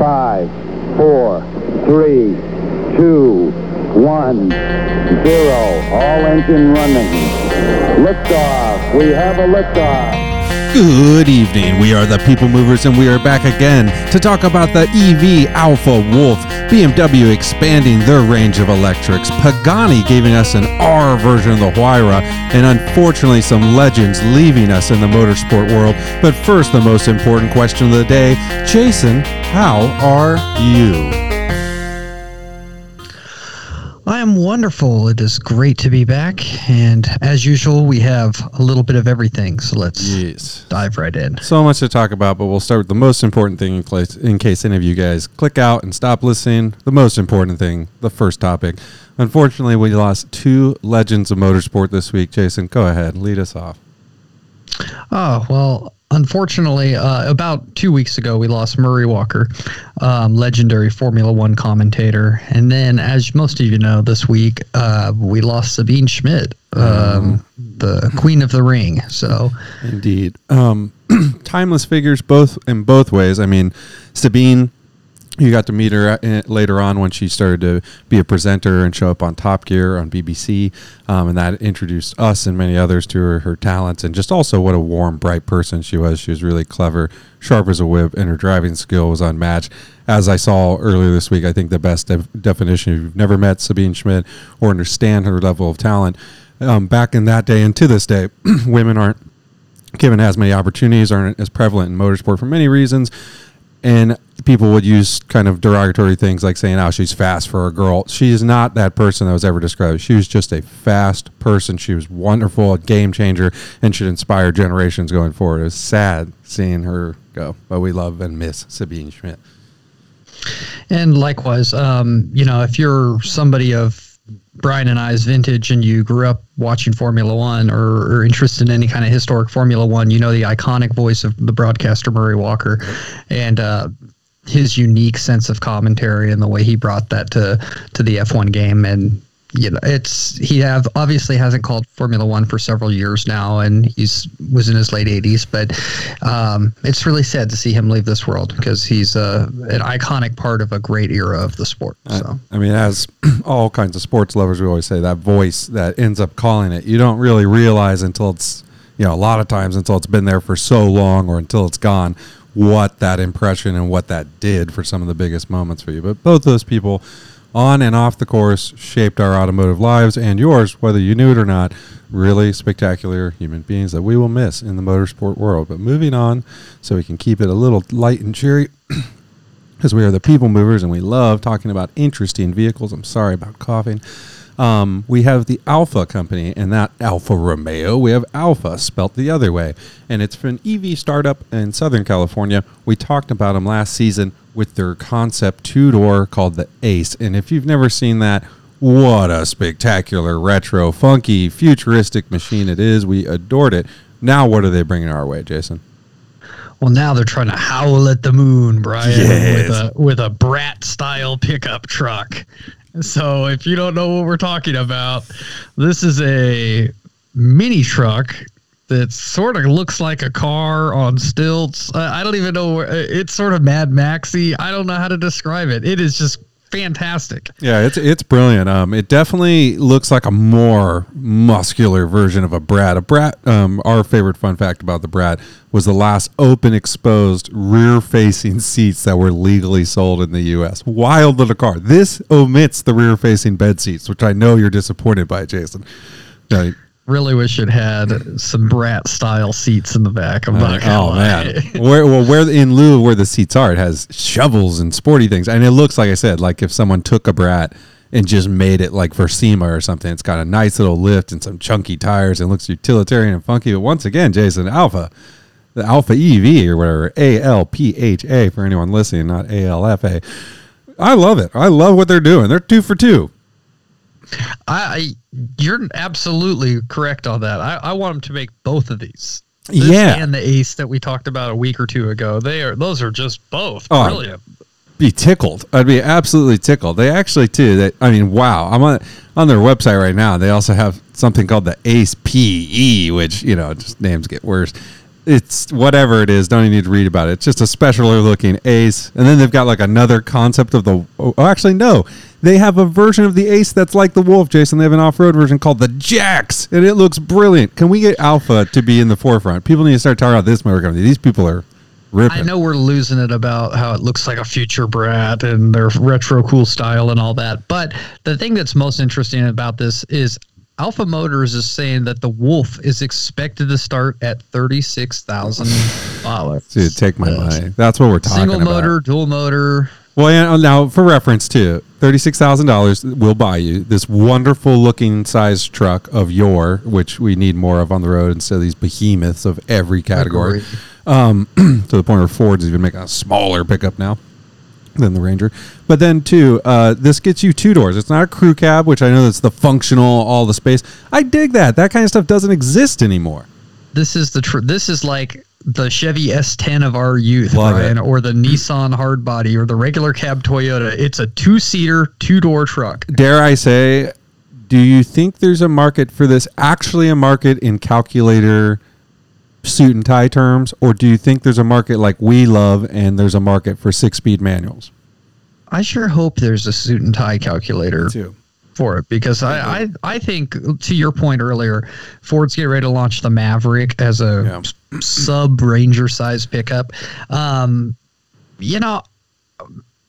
Five, four, three, two, one, zero. All engine running. Liftoff. We have a liftoff. Good evening. We are the People Movers, and we are back again to talk about the EV Alpha Wolf, BMW expanding their range of electrics, Pagani giving us an R version of the Huayra, and unfortunately some legends leaving us in the motorsport world. But first, the most important question of the day Jason, how are you? I am wonderful. It is great to be back. And as usual, we have a little bit of everything. So let's Yes. dive right in. So much to talk about, but we'll start with the most important thing in case, in case any of you guys click out and stop listening. The most important thing, the first topic. Unfortunately, we lost two legends of motorsport this week. Jason, go ahead, lead us off. Oh, well, unfortunately, uh, about two weeks ago, we lost Murray Walker, um, legendary Formula One commentator. And then, as most of you know, this week, uh, we lost Sabine Schmitz, um, the queen of the ring. So, Indeed. Um, timeless figures both in both ways. I mean, Sabine, you got to meet her later on when she started to be a presenter and show up on Top Gear on BBC, um, and that introduced us and many others to her, her talents and just also what a warm, bright person she was. She was really clever, sharp as a whip, and her driving skill was unmatched. As I saw earlier this week, I think the best def- definition if you've never met Sabine Schmitz or understand her level of talent. Um, back in that day and to this day, women aren't given as many opportunities aren't as prevalent in motorsport for many reasons and people would use kind of derogatory things like saying oh she's fast for a girl. She is not that person that was ever described. She was just a fast person. She was wonderful a game changer and should inspire generations going forward. It was sad seeing her go but we love and miss Sabine Schmitz. And likewise, um, you know, if you're somebody of Brian and I I's vintage and you grew up watching Formula One or, or interested in any kind of historic Formula One, you know the iconic voice of the broadcaster Murray Walker and uh, his unique sense of commentary and the way he brought that to to the F1 game. And you know, it's he have obviously hasn't called Formula One for several years now, and he's was in his late 80s. But um, it's really sad to see him leave this world because he's uh, an iconic part of a great era of the sport. So. I mean, as all kinds of sports lovers, we always say that voice that ends up calling it, you don't really realize until it's, you know, a lot of times until it's been there for so long or until it's gone, what that impression and what that did for some of the biggest moments for you. But both those people, on and off the course, shaped our automotive lives and yours, whether you knew it or not. Really spectacular human beings that we will miss in the motorsport world. But moving on, so we can keep it a little light and cheery because we are the people movers and we love talking about interesting vehicles. I'm sorry about coughing. Um, we have the Alpha Company, and that Alfa Romeo. We have Alpha spelt the other way, and it's an EV startup in Southern California. We talked about them last season with their concept two door called the Ace. And if you've never seen that, what a spectacular, retro, funky, futuristic machine it is. We adored it. Now, what are they bringing our way, Jason? Well, now they're trying to howl at the moon, Brian, Yes. with a with a brat style pickup truck. So, if you don't know what we're talking about, this is a mini truck that sort of looks like a car on stilts. Uh, I don't even know. Where, it's sort of Mad Maxy. I don't know how to describe it. It is just fantastic. Yeah, it's it's brilliant. Um, it definitely looks like a more muscular version of a Brat. A Brat. Um, our favorite fun fact about the Brat was the last open, exposed, rear-facing seats that were legally sold in the U.S. Wild little car. This omits the rear-facing bed seats, which I know you're disappointed by, Jason. Yeah, Really wish it had some brat style seats in the back. I'm not gonna oh lie. man, where well where in lieu of where the seats are, it has shovels and sporty things, and it looks like I said, like if someone took a brat and just made it like for SEMA or something. It's got a nice little lift and some chunky tires and looks utilitarian and funky. But once again, Jason, Alpha, the Alpha EV or whatever, A L P H A for anyone listening, not A L F A. I love it. I love what they're doing. They're two for two. I, you're absolutely correct on that. I, I want them to make both of these. This Yeah. and the Ace that we talked about a week or two ago. They are those are just both Oh, brilliant. be tickled. I'd be absolutely tickled. They actually too. That I mean, wow. I'm on on their website right now. They also have something called the Ace PE, which you know, just names get worse. It's whatever it is. Don't even need to read about it. It's just a specialer looking Ace, and then they've got like another concept of the. Oh, actually, no, they have a version of the Ace that's like the Wolf. Jason, they have an off-road version called the Jax, and it looks brilliant. Can we get Alpha to be in the forefront? People need to start talking about this motor company. These people are ripping. I know we're losing it about how it looks like a future brat and their retro cool style and all that. But the thing that's most interesting about this is Alpha Motors is saying that the Wolf is expected to start at thirty six thousand dollars. Dude, take my money. That's what we're talking Single about. motor, dual motor. Well, yeah, now for reference too, thirty-six thousand dollars will buy you this wonderful-looking size truck of your, which we need more of on the road instead of these behemoths of every category. Um, to the point where Ford's even making a smaller pickup now than the Ranger. But then too, uh, this gets you two doors. It's not a crew cab, which I know that's the functional, all the space. I dig that. That kind of stuff doesn't exist anymore. This is the tr- this is like the Chevy S10 of our youth, Love Brian, it. or the Nissan Hardbody, or the regular cab Toyota. It's a two seater, two door truck. dare I say, do you think there's a market for this? Actually, a market in calculator suit and tie terms, or do you think there's a market like we love and there's a market for six speed manuals? I sure hope there's a suit and tie calculator Too. for it because I, I I think to your point earlier, Ford's getting ready to launch the Maverick as a sub Ranger size pickup. Um, you know,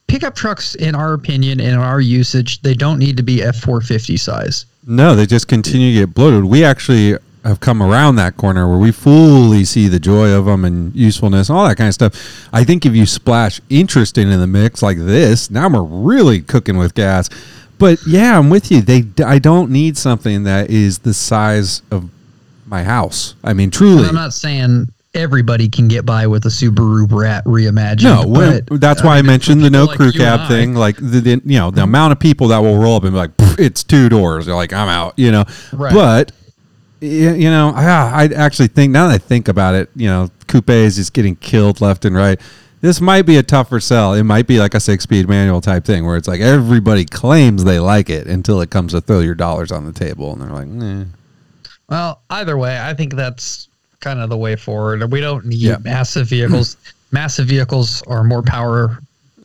pickup trucks, in our opinion, in our usage, they don't need to be F four fifty size. No, they just continue to get bloated. We actually have come around that corner where we fully see the joy of them and usefulness and all that kind of stuff. I think if you splash interesting in the mix like this, now we're really cooking with gas. But yeah, I'm with you. They, I don't need something that is the size of my house. I mean, truly. And I'm not saying everybody can get by with a Subaru Brat reimagined. No, well, but, that's why I mean, mentioned the no people crew like cab thing. Like the, the you know the mhm. amount of people that will roll up and be like, it's two doors. They're like, I'm out. You know, Right. but you know, I, I actually think now that I think about it, you know, coupes is getting killed left and right. This might be a tougher sell. It might be like a six-speed manual type thing where it's like everybody claims they like it until it comes to throw your dollars on the table, and they're like, nah. Well, either way, I think that's kind of the way forward. We don't need Yeah. massive vehicles. massive vehicles are more power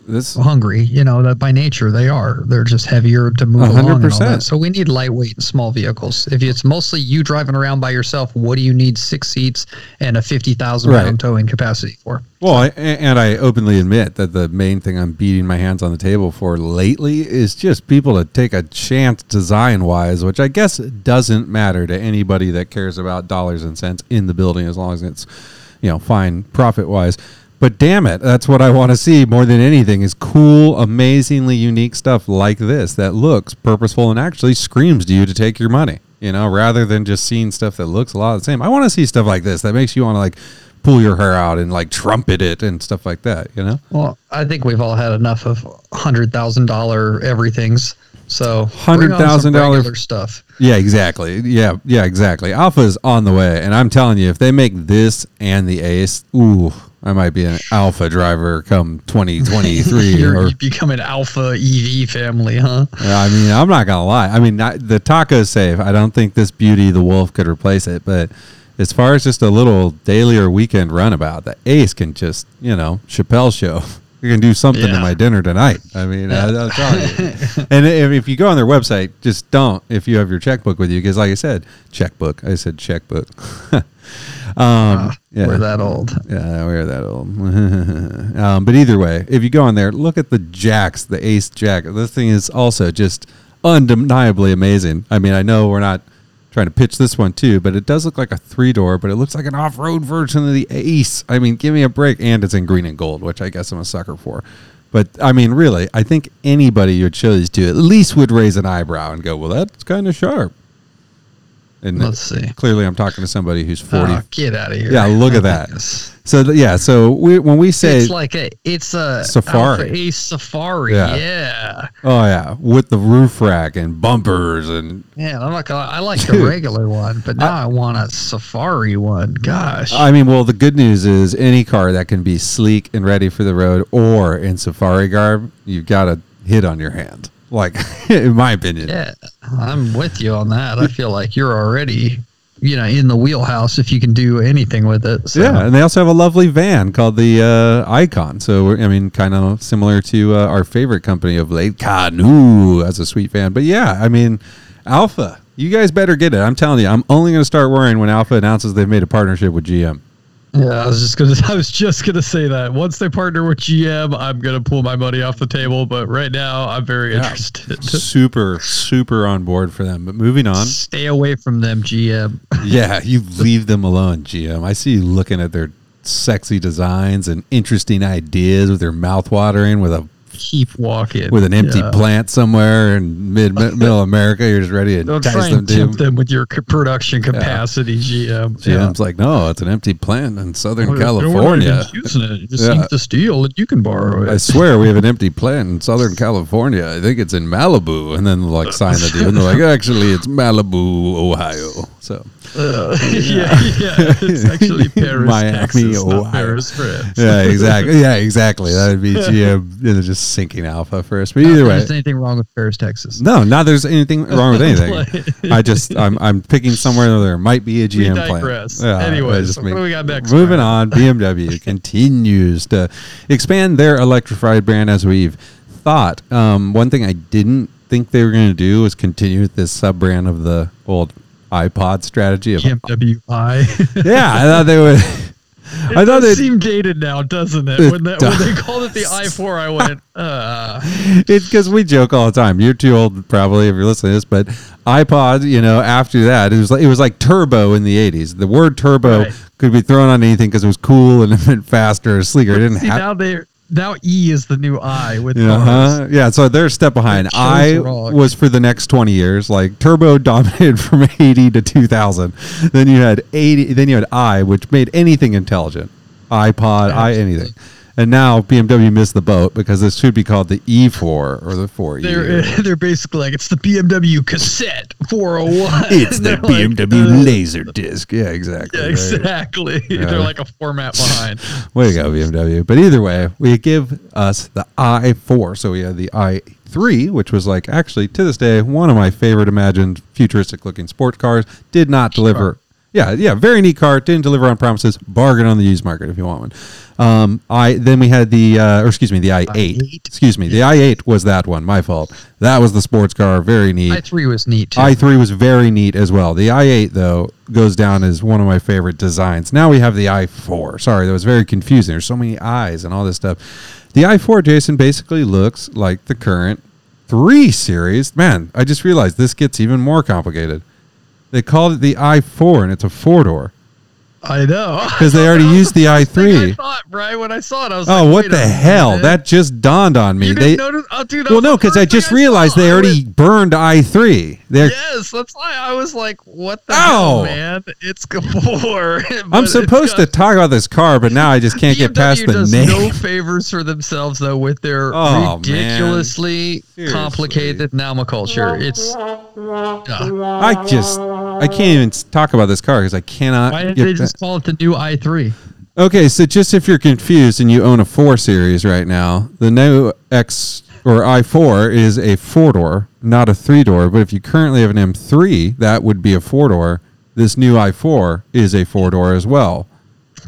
this hungry. You know that by nature they are. They're just heavier to move A hundred along. And all that. So we need lightweight and small vehicles. If it's mostly you driving around by yourself, what do you need six seats and a fifty thousand Right. pound towing capacity for? Well, I, and I openly admit that the main thing I'm beating my hands on the table for lately is just people to take a chance design wise, which I guess doesn't matter to anybody that cares about dollars and cents in the building as long as it's, you know, fine profit wise. But damn it, that's what I want to see more than anything is cool, amazingly unique stuff like this that looks purposeful and actually screams to you to take your money, you know, rather than just seeing stuff that looks a lot the same. I want to see stuff like this that makes you want to like pull your hair out and like trumpet it and stuff like that, you know? Well, I think we've all had enough of hundred thousand dollar everything's. So some $100,000 regular stuff. Yeah, exactly. Yeah, yeah, exactly. Alpha is on the way, and I'm telling you, if they make this and the Ace, ooh, I might be an Alpha driver come 2023. You're, or become an alpha EV family, huh? I mean, I'm not gonna lie. I mean, not, the Taco is safe. I don't think this Beauty, the Wolf, could replace it. But as far as just a little daily or weekend runabout, the Ace can just, you know, Chappelle show. You can do something to my dinner tonight. I mean, I, I'm telling you. and if, if you go on their website, just don't if you have your checkbook with you, because like I said, checkbook. I said checkbook. Um, yeah. We're that old. Yeah, we're that old. um, but either way, if you go on there, look at the Jax, the Ace Jack. This thing is also just undeniably amazing. I mean, I know we're not trying to pitch this one too, but it does look like a three door, but it looks like an off road version of the Ace. I mean, give me a break. And it's in green and gold, which I guess I'm a sucker for. But I mean, really, I think anybody you'd show these to at least would raise an eyebrow and go, well, that's kind of sharp. And Let's see. Clearly, I'm talking to somebody who's 40, Oh, get out of here. yeah, look at that. So th- yeah, so we, when we say It's like a it's a Safari. Ace Safari. Yeah. Yeah. oh yeah, with the roof rack and bumpers and Yeah, I'm not I like the regular one, but now I, want a Safari one. Gosh. I mean, well, the good news is any car that can be sleek and ready for the road or in safari garb, you've got a hit on your hand. Like in my opinion. yeah, I'm with you on that. I feel like you're already you know in the wheelhouse if you can do anything with it. So. Yeah, and they also have a lovely van called the uh, Icon. So we're, I mean, kind of similar to uh, our favorite company of late, Canoo, as a sweet fan. But yeah, I mean, Alpha, you guys better get it. I'm telling you, I'm only going to start worrying when Alpha announces they've made a partnership with GM. Yeah, I was just gonna. I was just gonna say that once they partner with GM, I'm gonna pull my money off the table. But right now, I'm very Yeah. interested. super, super on board for them. But moving on, Stay away from them, GM. yeah, you leave them alone, GM. I see you looking at their sexy designs and interesting ideas with their mouth watering with a Keep walking with an empty Yeah. plant somewhere in mid middle America. You're just ready to Don't try them and to. tempt them with your production capacity, yeah. GM. GM's like, no, it's an empty plant in Southern Well, no, we're not California. using it. You just Yeah. to steal and you can borrow it. I swear we have an empty plant in Southern California. I think it's in Malibu. And then like sign the deal. And they're like, actually, it's Malibu, Ohio. So Uh, yeah, yeah. It's actually Paris, Miami, Texas, not Paris, France. yeah, exactly. Yeah, exactly. That would be GM you know, just sinking alpha first. But either Not that way, There's anything wrong with Paris, Texas. no, not there's anything wrong with anything. I just I'm I'm picking somewhere where there might be a We GM plant. digress. Yeah, Anyways, I just what do we got next? Moving Brian? on, BMW continues to expand their electrified brand as we've thought. Um, one thing I didn't think they were going to do was continue with this sub brand of the old iPod strategy. Of, GMWI. yeah, I thought they would. It I thought does they. seem dated now, doesn't it? It When, that, when they called it the i4, I went, uh, It's because we joke all the time. You're too old, probably, if you're listening to this. But iPod, you know, after that, it was like it was like turbo in the '80s. The word turbo Right. could be thrown on anything because it was cool and it meant faster or sleeker. It didn't see, have now they now E is the new I with uh-huh. yeah. So they're a step behind. I wrong. was for the next twenty years. Like Turbo dominated from eighty to two thousand. Then you had eighty. Then you had I, which made anything intelligent. iPod, I anything. And now BMW missed the boat because this should be called the E4 or the 4E. They're they're basically like it's the BMW cassette 401. it's the They're like, BMW uh, laser disc. Yeah, exactly. Yeah, right. exactly. Yeah. They're like a format behind. Way to go, BMW. But either way, we give us the i4. So we had the i3, which was like actually to this day one of my favorite imagined futuristic looking sports cars. Did not deliver. Yeah, yeah, very neat car. Didn't deliver on promises. Bargain on the used market if you want one. Um, I then we had the uh, or excuse me the i8. i8? Excuse me, the i8 was that one. My fault. That was the sports car. Very neat. i3 was neat too. i3 was very neat as well. The i8 though goes down as one of my favorite designs. Now we have the i4. Sorry, that was very confusing. There's so many i's and all this stuff. The i4, Jason, basically looks like the current 3 series. Man, I just realized this gets even more complicated. They called it the i4 and it's a four door I know. because they already used the I i3. thought, Brian, when I saw it, I was Oh, like, what the hell? minute. That just dawned on me. You They notice? Oh, dude, well, no, because I just realized saw. they I already burned i3. They're Yes, that's why I was like, "What the Ow! hell, man? It's Gabor." I'm supposed to talk about this car, but now I just can't get past BMW the name. no favors for themselves though with their Oh, ridiculously complicated nomenclature. It's. I just I can't even talk about this car because I cannot. why didn't get they just call it the new i3? okay, so just if you're confused and you own a four series right now, the new X or i4 is a four door, not a three door. But if you currently have an M3, that would be a four door. This new i4 is a four door as well,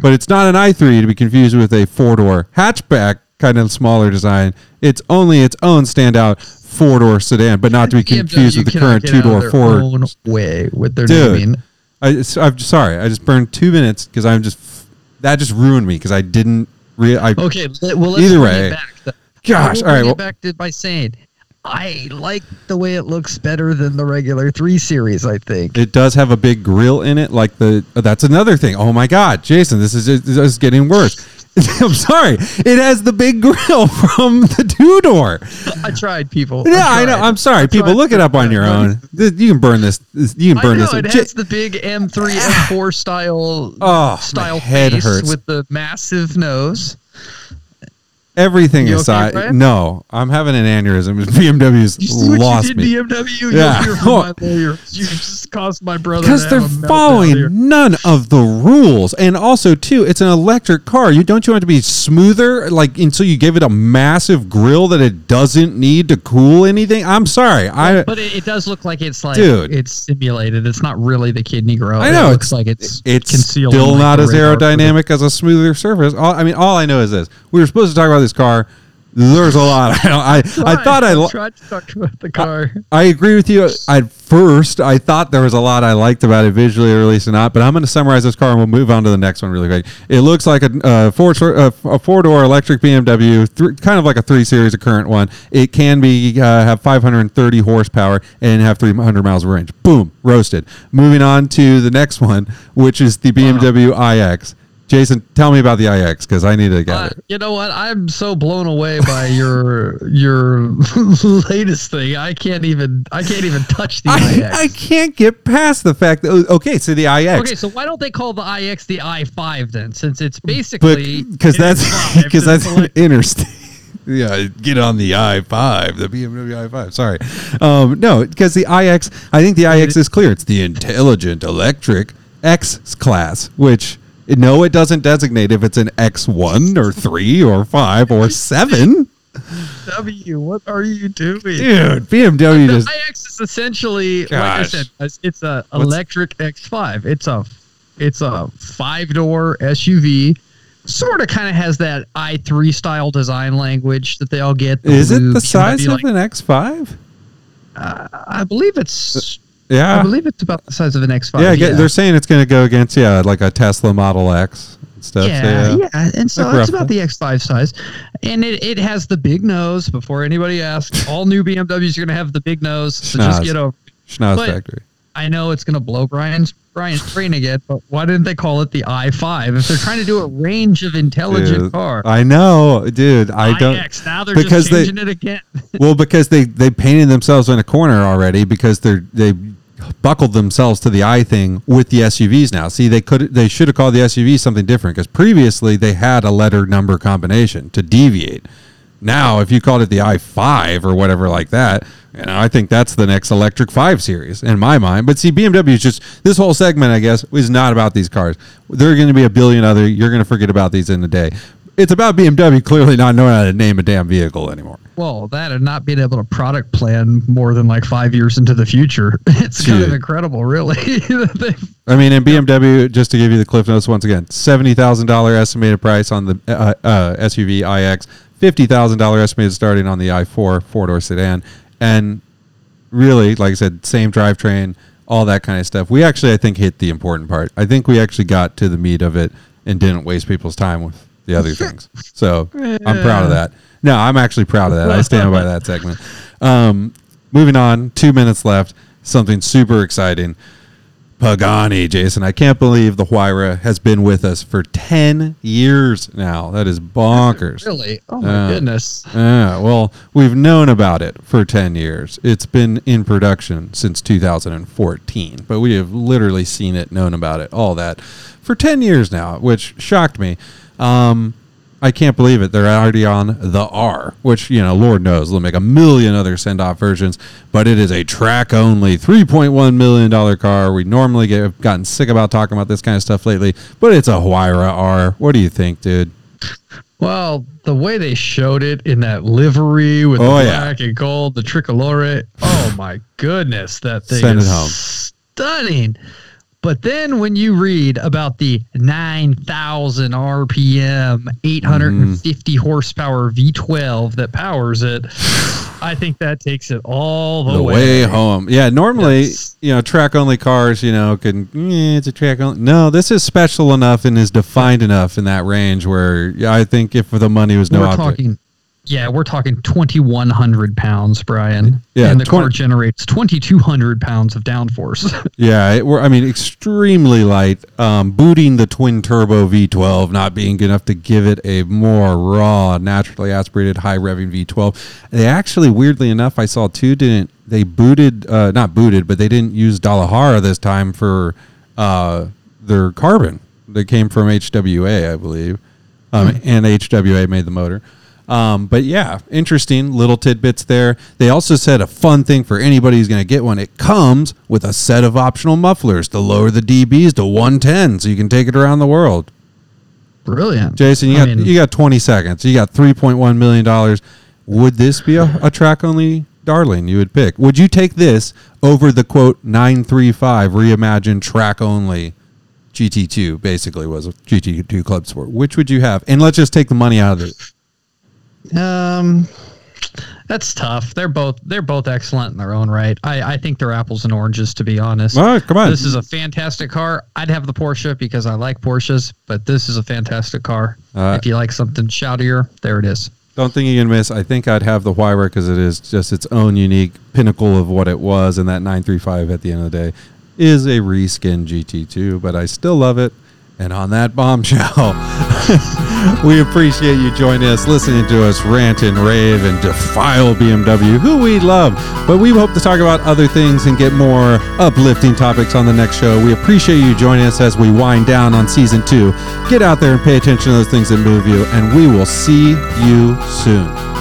but it's not an i3 to be confused with a four door hatchback kind of smaller design. It's only its own standout four door sedan, but not to be confused with the current two door four own way with their Dude. naming. I, i'm sorry. I just burned two minutes because I'm just that just ruined me because I didn't. Re- I, Okay, well, let's Either way. It back. then. Gosh, all right, well- back to by saying I like the way it looks better than the regular three series. I think. It does have a big grill in it, like the. Uh, that's another thing. Oh my God, Jason, this is this is getting worse. I'm sorry. It has the big grill from the two door. I tried, people. Yeah, I know. tried. I'm sorry. I People, look it up on your own. You can burn this. You can I burn know this. it has the big M3, ah. M4 style Oh, style head face hurts. with the massive nose. Everything You aside, Brian? no, I'm having an aneurysm. BMW's You lost you me. BMW? Yeah. My lawyer. You just caused my brother Because they're have a meltdown here. following none of the rules, and also too, it's an electric car. You don't you want it to be smoother, like until you give it a massive grill that it doesn't need to cool anything. I'm sorry, I But it, it does look like it's like Dude. it's simulated. It's not really the kidney growth. I know It it's looks like it's it's concealed. still like, not as aerodynamic as a smoother surface. All, I mean, all I know is this: we were supposed to talk about this car. There's a lot. I I, I thought I li- try to talk about the car. I agree with you. At first, I thought there was a lot I liked about it visually, or at least not. But I'm going to summarize this car, and we'll move on to the next one really quick. It looks like a uh, four uh, a four door electric BMW, th- kind of like a three series, a current one. It can be uh, have 530 horsepower and have 300 miles of range. Boom, roasted. Moving on to the next one, which is the BMW iX. Jason, tell me about the iX because I need to get Uh, it. you know what? I'm so blown away by your your latest thing. I can't even I can't even touch the I, iX. I can't get past the fact that okay, so the iX. Okay, so why don't they call the iX the i5 then? Since it's basically because that's because that's an interstate. Yeah, get on the i5, the BMW i5. Sorry, um, no, because the iX. I think the iX is clear. It's the intelligent electric X class, which no, it doesn't designate if it's an X1 or three or five or seven. W. What are you doing? Dude, BMW the just iX is essentially, like I Gosh. said, it's- a electric X5. It's a it's a five door SUV. Sort of kind of has that i3 style design language that they all get. is it the size of like- an X5? I believe it's. Uh, I believe it's about the size of an X5. yeah. Get- They're saying it's going to go against yeah, like a Tesla Model X and stuff. so Yeah, yeah, and so it's about the X5 size, and it, it has the big nose. Before anybody asks, all new BMWs are going to have the big nose, so just get over. Schnoz But- Factory. I know it's going to blow Brian's Brian's brain again, but why didn't they call it the i5 if they're trying to do a range of intelligent Dude, car? I know, dude. I don't. now they're because just they- it again. well, because they they painted themselves in a corner already because they're they buckled themselves to the i thing with the SUVs now. See, they could they should have called the SUV something different because previously they had a letter number combination to deviate. Now, if you called it the i5 or whatever like that, you know, I think that's the next electric 5 series in my mind. But see, BMW is just this whole segment, I guess, is not about these cars. There are going to be a billion other. You're going to forget about these in a day. It's about BMW clearly not knowing how to name a damn vehicle anymore. well, that and not being able to product plan more than like five years into the future. It's kind of incredible, really. I mean, in BMW, just to give you the cliff notes once again, seventy thousand dollar estimated price on the uh, uh, SUV iX, fifty thousand dollar estimated starting on the i4 four door sedan, and really, like I said, same drivetrain, all that kind of stuff. We actually, I think, hit the important part. I think we actually got to the meat of it and didn't waste people's time with the other things. So I'm proud of that. No, I'm actually proud of that. I stand by that segment. Um, moving on, two minutes left. Something super exciting. Pagani, Jason. I can't believe the Huayra has been with us for 10 years now. That is bonkers. really? Oh my Uh, goodness. Yeah, well, we've known about it for 10 years. It's been in production since 2014, but we have literally seen it, known about it, all that for 10 years now, which shocked me. Um, I can't believe it. They're already on the R, which, you know, Lord knows they'll make a million other send off versions, but it is a track only $3.1 million car. We normally get have gotten sick about talking about this kind of stuff lately, but it's a Huayra R. What do you think, dude? Well, the way they showed it in that livery with Oh, the yeah. black and gold, the tricolore. Oh my goodness, that thing Send is stunning. But then when you read about the 9,000 RPM, 850 Mm-hmm. horsepower V12 that powers it, I think that takes it all the, the way. way. home. Yeah, normally, Yes. you know, track only cars, you know, can eh, it's a track only. No, this is special enough and is defined enough in that range where I think if the money was no we're object. talking, yeah, we're talking 2,100 pounds, Brian. Yeah, and the 20 car generates 2,200 pounds of downforce. Yeah, it, we're, I mean, extremely light. Um, booting the twin turbo V12, not being good enough to give it a more raw, naturally aspirated, high revving V12. They actually, weirdly enough, I saw two didn't. They booted, uh, not booted, but they didn't use Dallara this time for uh, their carbon. They came from HWA, I believe, um, and HWA made the motor. Um, but yeah, interesting little tidbits there. They also said a fun thing for anybody who's going to get one. It comes with a set of optional mufflers to lower the dBs to 110, so you can take it around the world. Brilliant, Jason, you I got mean, you got 20 seconds. You got 3.1 million dollars. Would this be a, a track only darling you would pick? Would you take this over the quote 935 reimagined track only GT2 basically was a GT2 Club Sport? Which would you have? And let's just take the money out of it. Um, that's tough. They're both they're both excellent in their own right. I, I think they're apples and oranges to be honest. All right, come on. This is a fantastic car. I'd have the Porsche because I like Porsches, but this is a fantastic car. Uh, if you like something shoutier, there it is. Don't think you can miss. I think I'd have the Huayra because it is just its own unique pinnacle of what it was, and that 935 at the end of the day is a reskin GT2, but I still love it. And on that bombshell, we appreciate you joining us, listening to us rant and rave and defile BMW, who we love. But we hope to talk about other things and get more uplifting topics on the next show. We appreciate you joining us as we wind down on season two. Get out there and pay attention to those things that move you, and we will see you soon.